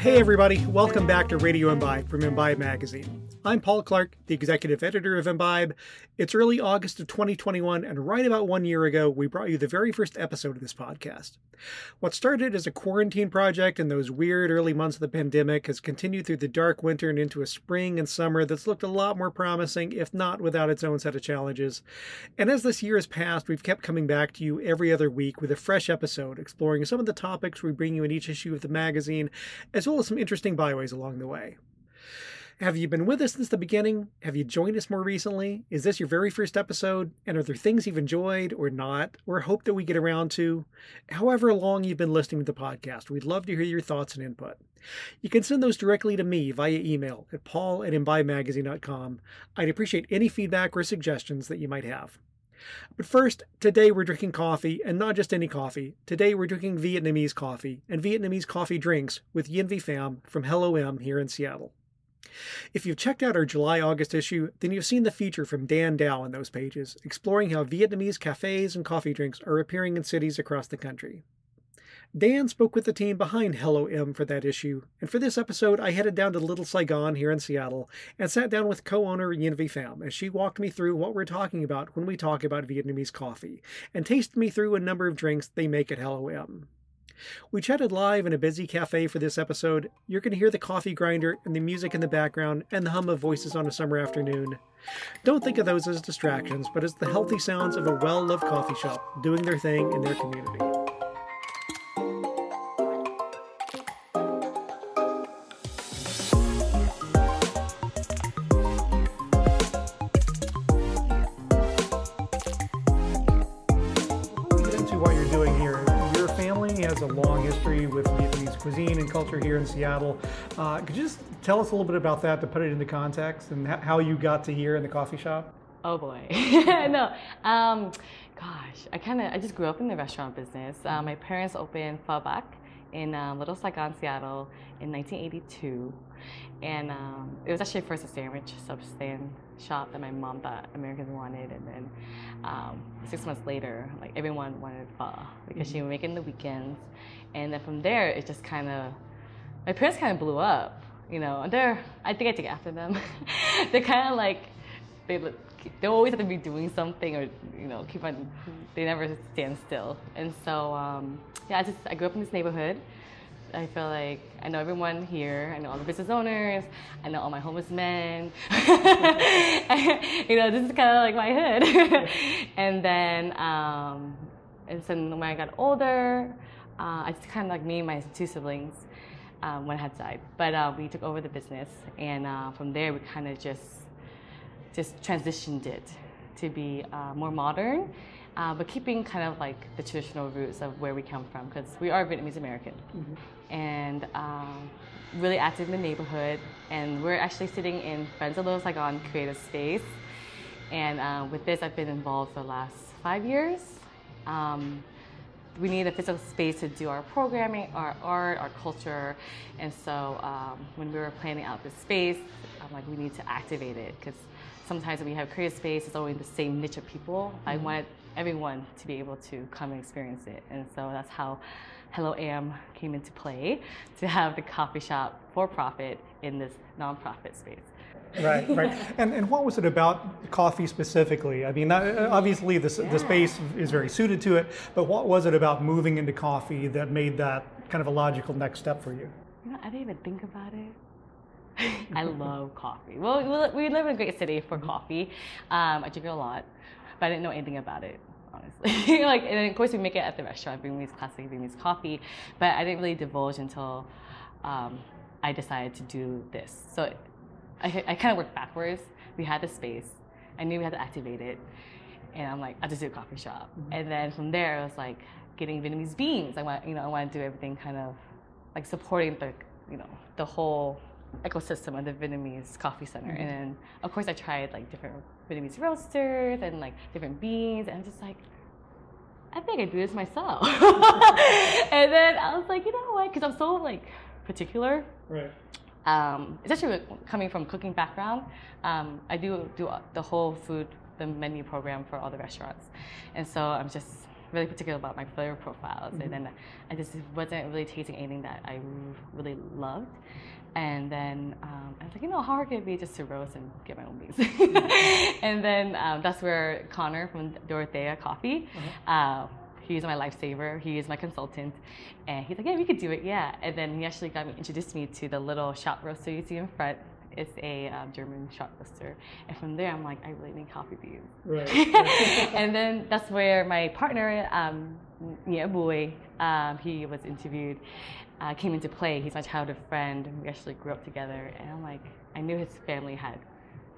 Hey, everybody, welcome back to Radio Imbibe from Imbibe Magazine. I'm Paul Clark, the executive editor of Imbibe. It's early August of 2021, and right about one year ago, we brought you the very first episode of this podcast. What started as a quarantine project in those weird early months of the pandemic has continued through the dark winter and into a spring and summer that's looked a lot more promising, if not without its own set of challenges. And as this year has passed, we've kept coming back to you every other week with a fresh episode exploring some of the topics we bring you in each issue of the magazine, as well as some interesting byways along the way. Have you been with us since the beginning? Have you joined us more recently? Is this your very first episode? And are there things you've enjoyed or not, or hope that we get around to? However long you've been listening to the podcast, we'd love to hear your thoughts and input. You can send those directly to me via email at paul at imbibemagazine.com. I'd appreciate any feedback or suggestions that you might have. But first, today we're drinking coffee, and not just any coffee. Today we're drinking Vietnamese coffee and Vietnamese coffee drinks with Yenvy Pham from Hello Em here in Seattle. If you've checked out our July August issue, then you've seen the feature from Dan Dao in those pages, exploring how Vietnamese cafes and coffee drinks are appearing in cities across the country. Dan spoke with the team behind Hello Em for that issue, and for this episode, I headed down to Little Saigon here in Seattle and sat down with co owner Yenvy Pham as she walked me through what we're talking about when we talk about Vietnamese coffee and tasted me through a number of drinks they make at Hello Em. We chatted live in a busy cafe for this episode. You're going to hear the coffee grinder and the music in the background and the hum of voices on a summer afternoon. Don't think of those as distractions, but as the healthy sounds of a well loved coffee shop doing their thing in their community. Culture here in Seattle. Uh, could you just tell us a little bit about that to put it into context and how you got to here in the coffee shop? Oh boy, no. Um, gosh, I kind of I just grew up in the restaurant business. Uh, my parents opened Bac in um, Little Saigon, Seattle, in 1982, and um, it was actually first a sandwich substand shop that my mom thought Americans wanted, and then um, six months later, like everyone wanted pho because she would make it in the weekends, and then from there it just kind of my parents kind of blew up. You know, and they're I think I take after them. they're kind of like they look- they always have to be doing something or you know keep on they never stand still. And so um, yeah I just I grew up in this neighborhood I feel like I know everyone here. I know all the business owners. I know all my homeless men. You know this is kind of like my hood. And then um, and so when I got older uh, I just kind of like me and my two siblings um, one had died. But uh, we took over the business and uh, from there we kind of just just transitioned it to be uh, more modern, uh, but keeping kind of like the traditional roots of where we come from because we are Vietnamese American and um, really active in the neighborhood. And we're actually sitting in Friends of Little Saigon Creative Space. And uh, with this, I've been involved for the last five years. Um, we need a physical space to do our programming, our art, our culture. And so um, when we were planning out this space, I'm like, we need to activate it because sometimes when we have creative space, it's always the same niche of people. I wanted everyone to be able to come and experience it. And so that's how Hello Em came into play to have the coffee shop for profit in this nonprofit space. Right, right. And, and what was it about coffee specifically? I mean, uh, obviously the, s the space is very suited to it, but what was it about moving into coffee that made that kind of a logical next step for you? You know, I didn't even think about it. I love coffee. Well, we we live in a great city for coffee. Um, I drink it a lot, but I didn't know anything about it, honestly. like, and then of course we make it at the restaurant, Vietnamese classic Vietnamese coffee, but I didn't really divulge until um, I decided to do this. So I, I kind of worked backwards. We had the space. I knew we had to activate it, and I'm like, I'll just do a coffee shop. And then from there, it was like getting Vietnamese beans. I want, you know, I want to do everything kind of like supporting the, you know, the whole ecosystem of the Vietnamese coffee center. And then, of course, I tried like different Vietnamese roasters and like different beans, and I'm just like, I think I do this myself. and then I was like, you know what? Because I'm so like particular. Right. Um, especially coming from cooking background, um, I do do the whole food, the menu program for all the restaurants, and so I'm just really particular about my flavor profiles, mm-hmm. and then I just wasn't really tasting anything that I really loved. And then um, I was like, you know, how hard could it be just to roast and get my own beans? Mm-hmm. and then um, that's where Connor from Dorothea Coffee, uh-huh. uh, he's my lifesaver. He is my consultant, and he's like, yeah, we could do it, yeah. And then he actually got me introduced me to the little shop roaster you see in front. It's a um, German shop roaster, and from there I'm like, I really need coffee beans. Right. and then that's where my partner, um, Nia Boy, um, he was interviewed, uh, came into play. He's my childhood friend. We actually grew up together, and I'm like, I knew his family had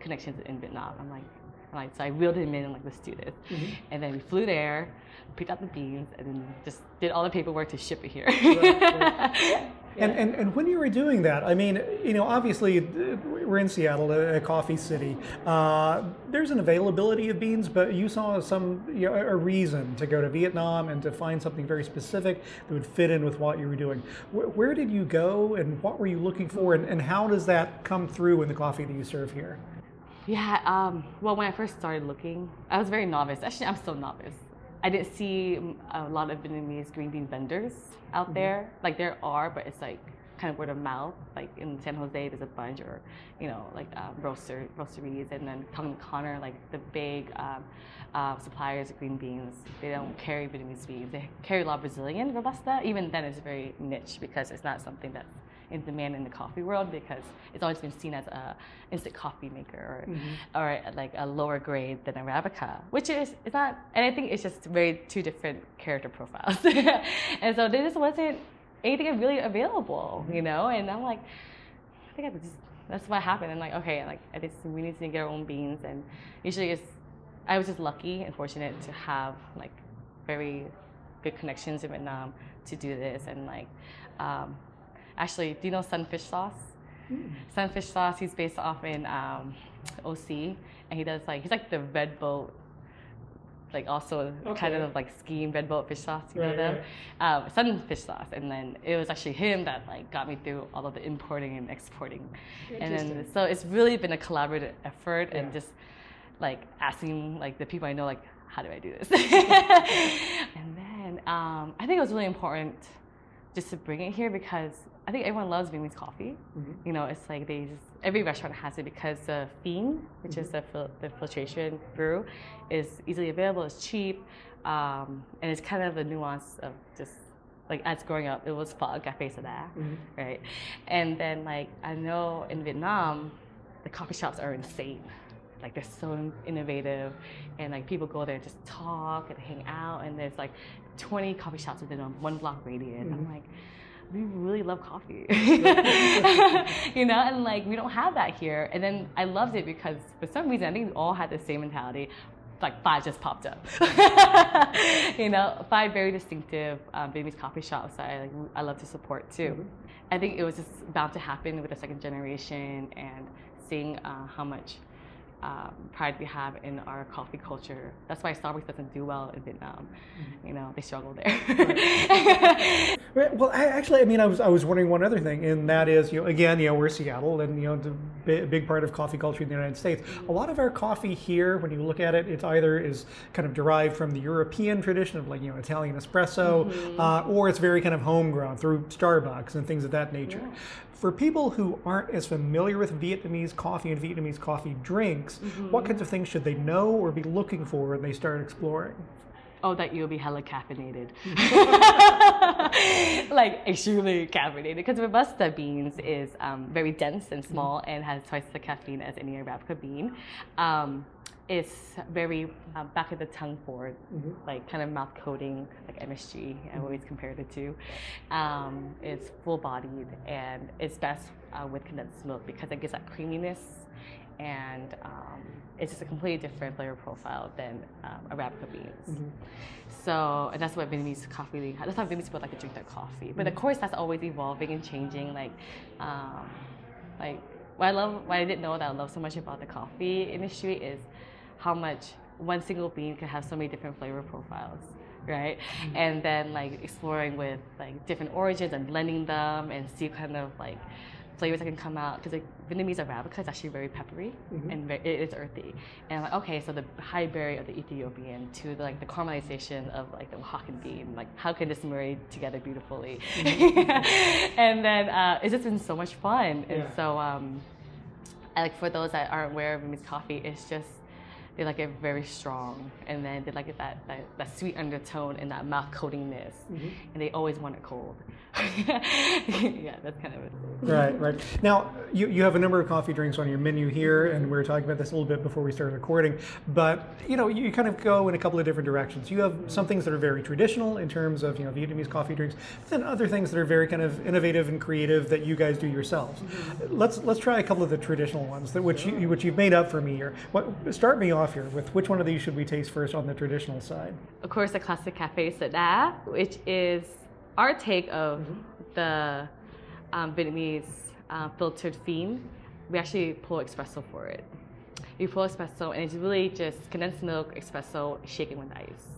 connections in Vietnam. I'm like, like, so I wheeled him in and like, let's do this. Mm-hmm. And then we flew there, picked up the beans, and then just did all the paperwork to ship it here. right, right. And, and, and when you were doing that, I mean, you know, obviously we're in Seattle, a, coffee city. Uh, there's an availability of beans, but you saw some you know, a reason to go to Vietnam and to find something very specific that would fit in with what you were doing. Where, where did you go, and what were you looking for, and, and how does that come through in the coffee that you serve here? Yeah. Um, well, when I first started looking, I was very novice. Actually, I'm still novice. I didn't see a lot of Vietnamese green bean vendors out mm-hmm. there. Like there are, but it's like kind of word of mouth. Like in San Jose, there's a bunch, or you know, like um, roaster roasteries, and then Tongue Connor, like the big um, uh, suppliers of green beans. They don't carry Vietnamese beans. They carry a lot of Brazilian robusta. Even then, it's very niche because it's not something that's in demand in the coffee world because it's always been seen as a instant coffee maker or, mm-hmm. or like a lower grade than arabica, which is it's not. And I think it's just very two different character profiles, and so there just wasn't anything really available, you know. And I'm like, I think I just that's what happened. And like, okay, like I just we need to get our own beans, and usually it's I was just lucky and fortunate to have like very good connections in Vietnam to do this, and like um, Actually, do you know Son Fish Sauce? Mm. Son Fish Sauce, he's based off in um, OC, and he does like, he's like the red boat like also okay. kind of like skiing red boat fish sauce, you right, know them, right. um, son fish sauce, and then it was actually him that like got me through all of the importing and exporting, and then so it's really been a collaborative effort yeah. and just like asking like the people I know like how do I do this, and then um, I think it was really important just to bring it here because I think everyone loves Vietnamese coffee. Mm-hmm. You know, it's like they just every restaurant has it because the phin, which mm-hmm. is the fil- the filtration brew, is easily available. It's cheap, um, and it's kind of the nuance of just like as growing up, it was pho cafe sada, mm-hmm. right? And then like I know in Vietnam, the coffee shops are insane. Like they're so innovative, and like people go there and just talk and hang out, and there's like 20 coffee shops within a one block radius. I'm mm-hmm. like we really love coffee. you know, and like we don't have that here. And then I loved it because for some reason I think we all had the same mentality. Like five just popped up. you know, five very distinctive um, Vietnamese coffee shops that I like I love to support too. Mm-hmm. I think it was just bound to happen with the second generation and seeing uh, how much um, pride we have in our coffee culture. That's why Starbucks doesn't do well in Vietnam. Mm-hmm. You know, they struggle there. right. Well, I, actually, I mean, I was I was wondering one other thing, and that is, you know, again, you know, we're Seattle, and you know, the big part of coffee culture in the United States. A lot of our coffee here, when you look at it, it's either is kind of derived from the European tradition of like you know Italian espresso, mm-hmm. uh, or it's very kind of homegrown through Starbucks and things of that nature. Yeah for people who aren't as familiar with Vietnamese coffee and Vietnamese coffee drinks, mm-hmm. what kinds of things should they know or be looking for when they start exploring? Oh, that you'll be hella caffeinated. like extremely caffeinated. Because Robusta beans is um, very dense and small mm-hmm. and has twice the caffeine as any Arabica bean. Um, it's very uh, back of the tongue forward, mm-hmm. like kind of mouth coating, like MSG. Mm-hmm. I always compared it to. Um, it's full bodied and it's best uh, with condensed milk because it gives that creaminess and um, it's just a completely different flavor profile than um, Arabica beans. Mm-hmm. So, and that's what Vietnamese coffee, that's how Vietnamese people like to drink their coffee. But of mm-hmm. course, that's always evolving and changing. Like, um, like what I love, what I didn't know that I love so much about the coffee industry is how much one single bean can have so many different flavor profiles right mm-hmm. and then like exploring with like different origins and blending them and see kind of like flavors that can come out because like, Vietnamese Arabica is actually very peppery and very, it is earthy. And I'm like, okay, so the high berry of the Ethiopian to the, like the caramelization of like the Oaxacan bean, like how can this marry together beautifully? and then uh, it's just been so much fun. And Yeah. so, um, I, like for those that aren't aware of Vietnamese coffee, it's just they like it very strong, and then they like it that, that, that sweet undertone and that mouth coatingness, mm-hmm. and they always want it cold. yeah, that's kind of it. Right, right. Now, you, you have a number of coffee drinks on your menu here, and we were talking about this a little bit before we started recording. But you know, you kind of go in a couple of different directions. You have some things that are very traditional in terms of you know Vietnamese coffee drinks, but then other things that are very kind of innovative and creative that you guys do yourselves. Mm-hmm. Let's let's try a couple of the traditional ones that which you, which you've made up for me here. What start me off here with which one of these should we taste first on the traditional side? Of course, the classic cafe soda, which is our take of the um, Vietnamese uh, filtered phin. We actually pull espresso for it. You pull espresso, and it's really just condensed milk, espresso, shaken with ice,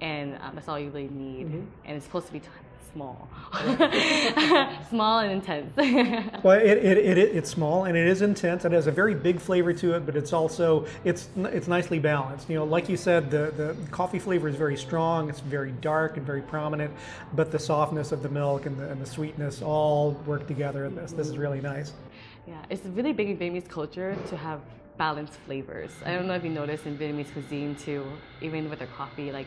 and um, that's all you really need. And it's supposed to be t- small, small and intense. Well, it, it, it, it's small and it is intense. It has a very big flavor to it, but it's also it's it's nicely balanced. You know, like you said, the, the coffee flavor is very strong. It's very dark and very prominent, but the softness of the milk and the, and the sweetness all work together in this. This is really nice. Yeah, it's really big in Vietnamese culture to have balanced flavors. I don't know if you noticed in Vietnamese cuisine too, even with their coffee, like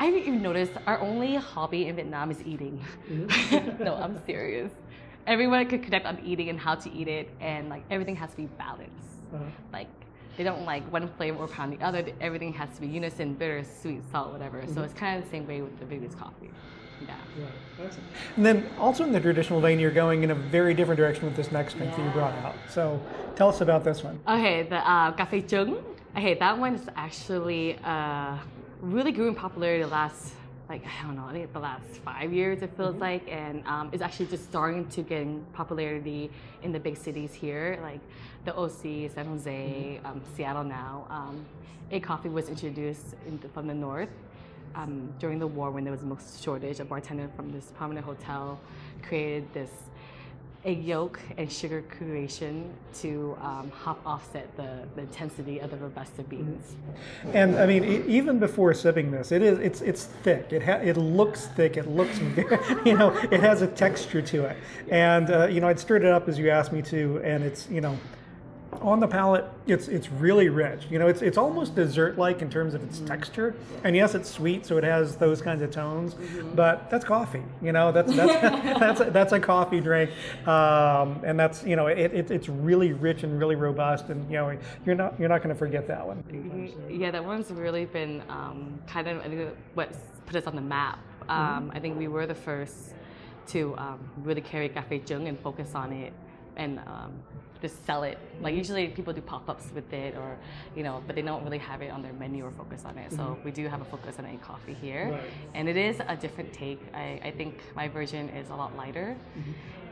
I haven't even noticed our only hobby in Vietnam is eating. Mm-hmm. no, I'm serious. Everyone could connect on eating and how to eat it, and like everything has to be balanced. Uh-huh. Like they don't like one flavor or pound the other. Everything has to be unison, bitter, sweet, salt, whatever. So mm-hmm. it's kind of the same way with the Vietnamese coffee. Yeah. And then also in the traditional vein, you're going in a very different direction with this next drink that you brought out. So tell us about this one. Okay, the uh, Café Chung. Okay, that one is actually uh, really grew in popularity the last, like, I don't know, I think the last five years it feels like, and um, it's actually just starting to gain popularity in the big cities here, like the OC, San Jose, um, Seattle now. Um, A Coffee was introduced in the, from the north um, during the war when there was milk shortage. A bartender from this prominent hotel created this egg yolk and sugar creation to um, help offset the, the intensity of the robusta beans. And I mean, e- even before sipping this, it is it's it's thick. It ha- it looks thick. It looks very, you know, it has a texture to it. And uh, you know, I'd stirred it up as you asked me to, and it's you know, on the palate, it's it's really rich. You know, it's it's almost dessert-like in terms of its texture. And yes, it's sweet, so it has those kinds of tones. But that's coffee. You know, that's that's that's a, that's a coffee drink, um, and that's you know, it, it it's really rich and really robust. And you know, you're not you're not going to forget that one. Yeah, that one's really been um, kind of I think what put us on the map. Um, I think we were the first to um, really carry Cafe Jung and focus on it and um, just sell it. Like usually people do pop-ups with it or, you know, but they don't really have it on their menu or focus on it. So we do have a focus on a coffee here. Right. And it is a different take. I, I think my version is a lot lighter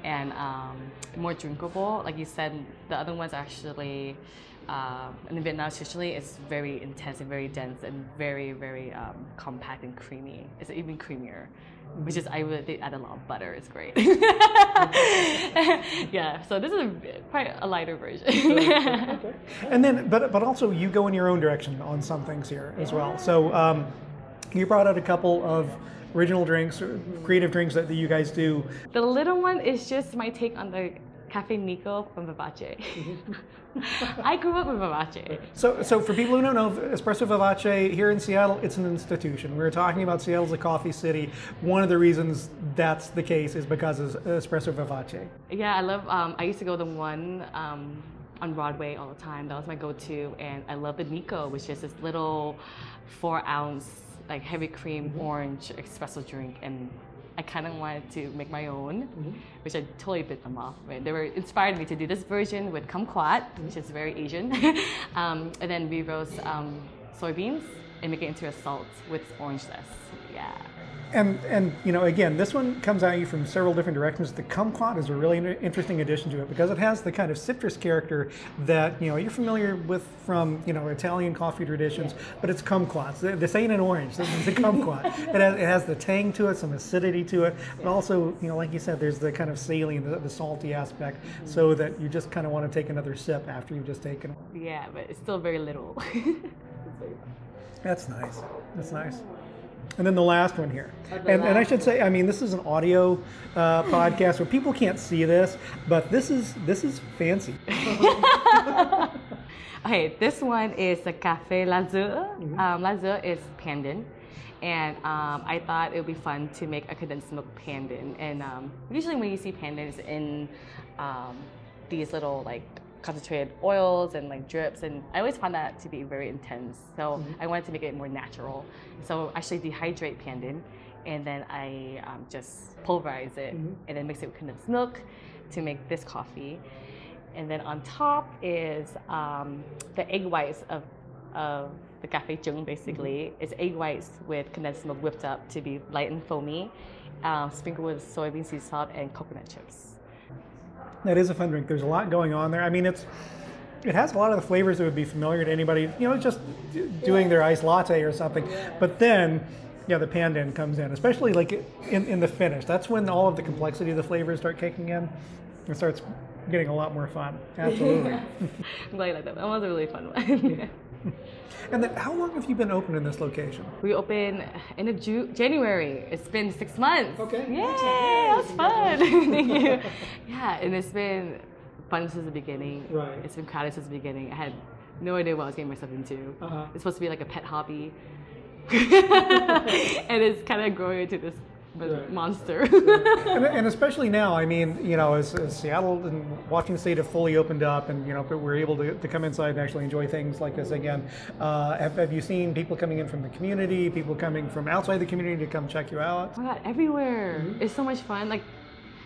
and um, more drinkable. Like you said, the other ones actually, uh, in Vietnam especially, it's very intense and very dense and very, very um, compact and creamy. It's even creamier. Which is, I would they add a lot of butter. It's great. yeah, so this is a, quite a lighter version. okay. And then, but but also you go in your own direction on some things here as well. So um, you brought out a couple of original drinks, or creative drinks that, that you guys do. The little one is just my take on the Cafe Nico from Vivace. I grew up with Vivace. So so for people who don't know, Espresso Vivace here in Seattle, it's an institution. We were talking about Seattle's a coffee city. One of the reasons that's the case is because of Espresso Vivace. Yeah, I love. Um, I used to go to the one um, on Broadway all the time. That was my go-to, and I love the Nico, which is this little four ounce like heavy cream orange espresso drink, and I kind of wanted to make my own, which I totally bit them off. Right? They were inspired me to do this version with kumquat, which is very Asian, um, and then we roast um, soybeans and make it into a salt with orange zest. Yeah. And and you know, again, this one comes at you from several different directions. The kumquat is a really interesting addition to it because it has the kind of citrus character that you know you're familiar with from you know Italian coffee traditions, yeah. but it's kumquats. This ain't an orange. This is a kumquat. it, has, it has the tang to it, some acidity to it, but also you know, like you said, there's the kind of saline, the, the salty aspect, mm-hmm. so that you just kind of want to take another sip after you've just taken one. Yeah, but it's still very little. That's nice. That's nice. And then the last one here. And, and I should say, I mean, this is an audio uh, podcast where people can't see this, but this is this is fancy. okay, this one is the Cafe Lazur. Mm-hmm. Um, Lazur is pandan. And um, I thought it would be fun to make a condensed milk pandan. And um, usually when you see pandans in um, these little like concentrated oils and like drips and I always found that to be very intense. So mm-hmm. I wanted to make it more natural. So I actually dehydrate pandan and then I um, just pulverize it mm-hmm. and then mix it with condensed milk to make this coffee. And then on top is um, the egg whites of, of the cafe chung basically. Mm-hmm. It's egg whites with condensed milk whipped up to be light and foamy, um, sprinkled with soybean sea salt and coconut chips. That is a fun drink. There's a lot going on there. I mean, it's it has a lot of the flavors that would be familiar to anybody, you know, just doing their iced latte or something. But then, yeah, the pandan comes in, especially like in, in the finish. That's when all of the complexity of the flavors start kicking in. It starts getting a lot more fun. Absolutely. I'm glad you like that. That was a really fun one. And then, how long have you been open in this location? We opened in a Ju- January. It's been six months. Okay. Yay! That was fun. Thank you. Yeah, and it's been fun since the beginning. Right. It's been crowded since the beginning. I had no idea what I was getting myself into. Uh-huh. It's supposed to be like a pet hobby. and it's kind of growing into this right. monster. and, and, especially now, I mean, you know, as, as, Seattle and Washington State have fully opened up, and you know, we're able to, to come inside and actually enjoy things like this again. Uh, have, have, you seen people coming in from the community, people coming from outside the community to come check you out? Oh my God, everywhere! Mm-hmm. It's so much fun. Like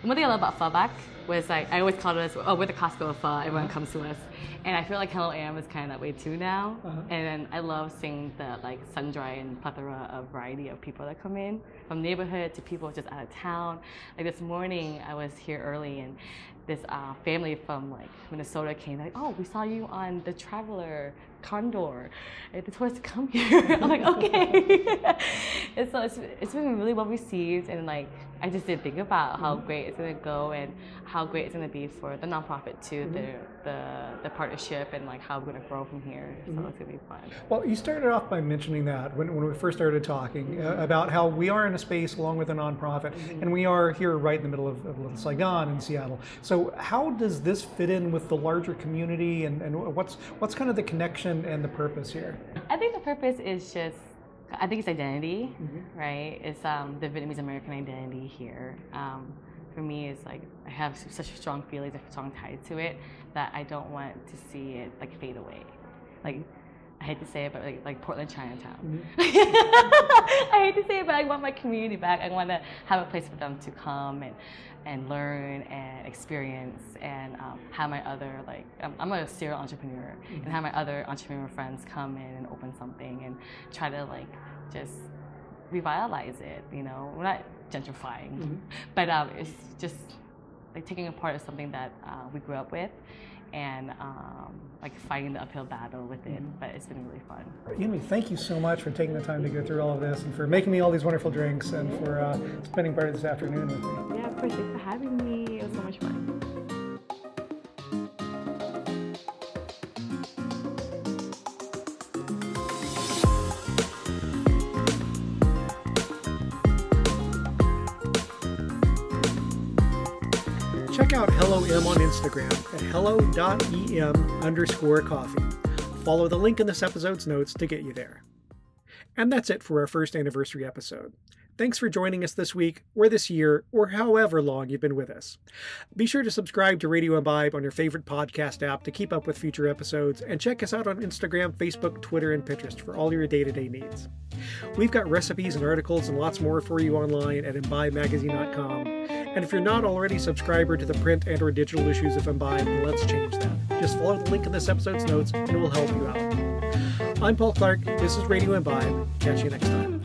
one thing I love about Pho was like I always called it as oh we're the Costco of pho. Everyone uh-huh. comes to us, and I feel like Hello Em is kind of that way too now. Uh-huh. And I love seeing the like sun dry and plethora of variety of people that come in from neighborhood to people just out of town. Like this morning, I was here early and this uh, family from like Minnesota came like, oh, we saw you on the Traveler Condor. And they told us to come here. I'm like, okay. and so it's, it's been really well received and like I just didn't think about how mm-hmm. great it's gonna go and how great it's gonna be for the nonprofit too, mm-hmm. the, the the partnership and like how we're gonna grow from here. So mm-hmm. it's gonna be fun. Well, you started off by mentioning that when, when we first started talking uh, about how we are in a space along with a nonprofit, mm-hmm. and we are here right in the middle of, of Little Saigon in Seattle. So how does this fit in with the larger community, and, and what's what's kind of the connection and the purpose here? I think the purpose is just I think it's identity, mm-hmm. right? It's um, the Vietnamese American identity here. Um, for me, it's like I have such strong feelings, a strong tie to it that I don't want to see it like fade away. Like I hate to say it, but like, like Portland Chinatown. Mm-hmm. I hate to say it, but I want my community back. I want to have a place for them to come and and learn and experience and um, have my other like I'm, I'm a serial entrepreneur mm-hmm. and have my other entrepreneur friends come in and open something and try to like just revitalize it. You know, we're not gentrifying, mm-hmm. but um, it's just like taking a part of something that uh, we grew up with and um, like fighting the uphill battle with it. Mm-hmm. But it's been really fun. Yumi, thank you so much for taking the time to go through all of this and for making me all these wonderful drinks and for uh, spending part of this afternoon with me. Yeah, of course. Thanks for having me. It was so much fun. Out Hello Em on Instagram at hello.em underscore coffee. Follow the link in this episode's notes to get you there. And that's it for our first anniversary episode. Thanks for joining us this week, or this year, or however long you've been with us. Be sure to subscribe to Radio Imbibe on your favorite podcast app to keep up with future episodes, and check us out on Instagram, Facebook, Twitter, and Pinterest for all your day to day needs. We've got recipes and articles and lots more for you online at imbibemagazine.com. And if you're not already a subscriber to the print and or digital issues of Imbibe, let's change that. Just follow the link in this episode's notes and it will help you out. I'm Paul Clark. This is Radio Imbibe. Catch you next time.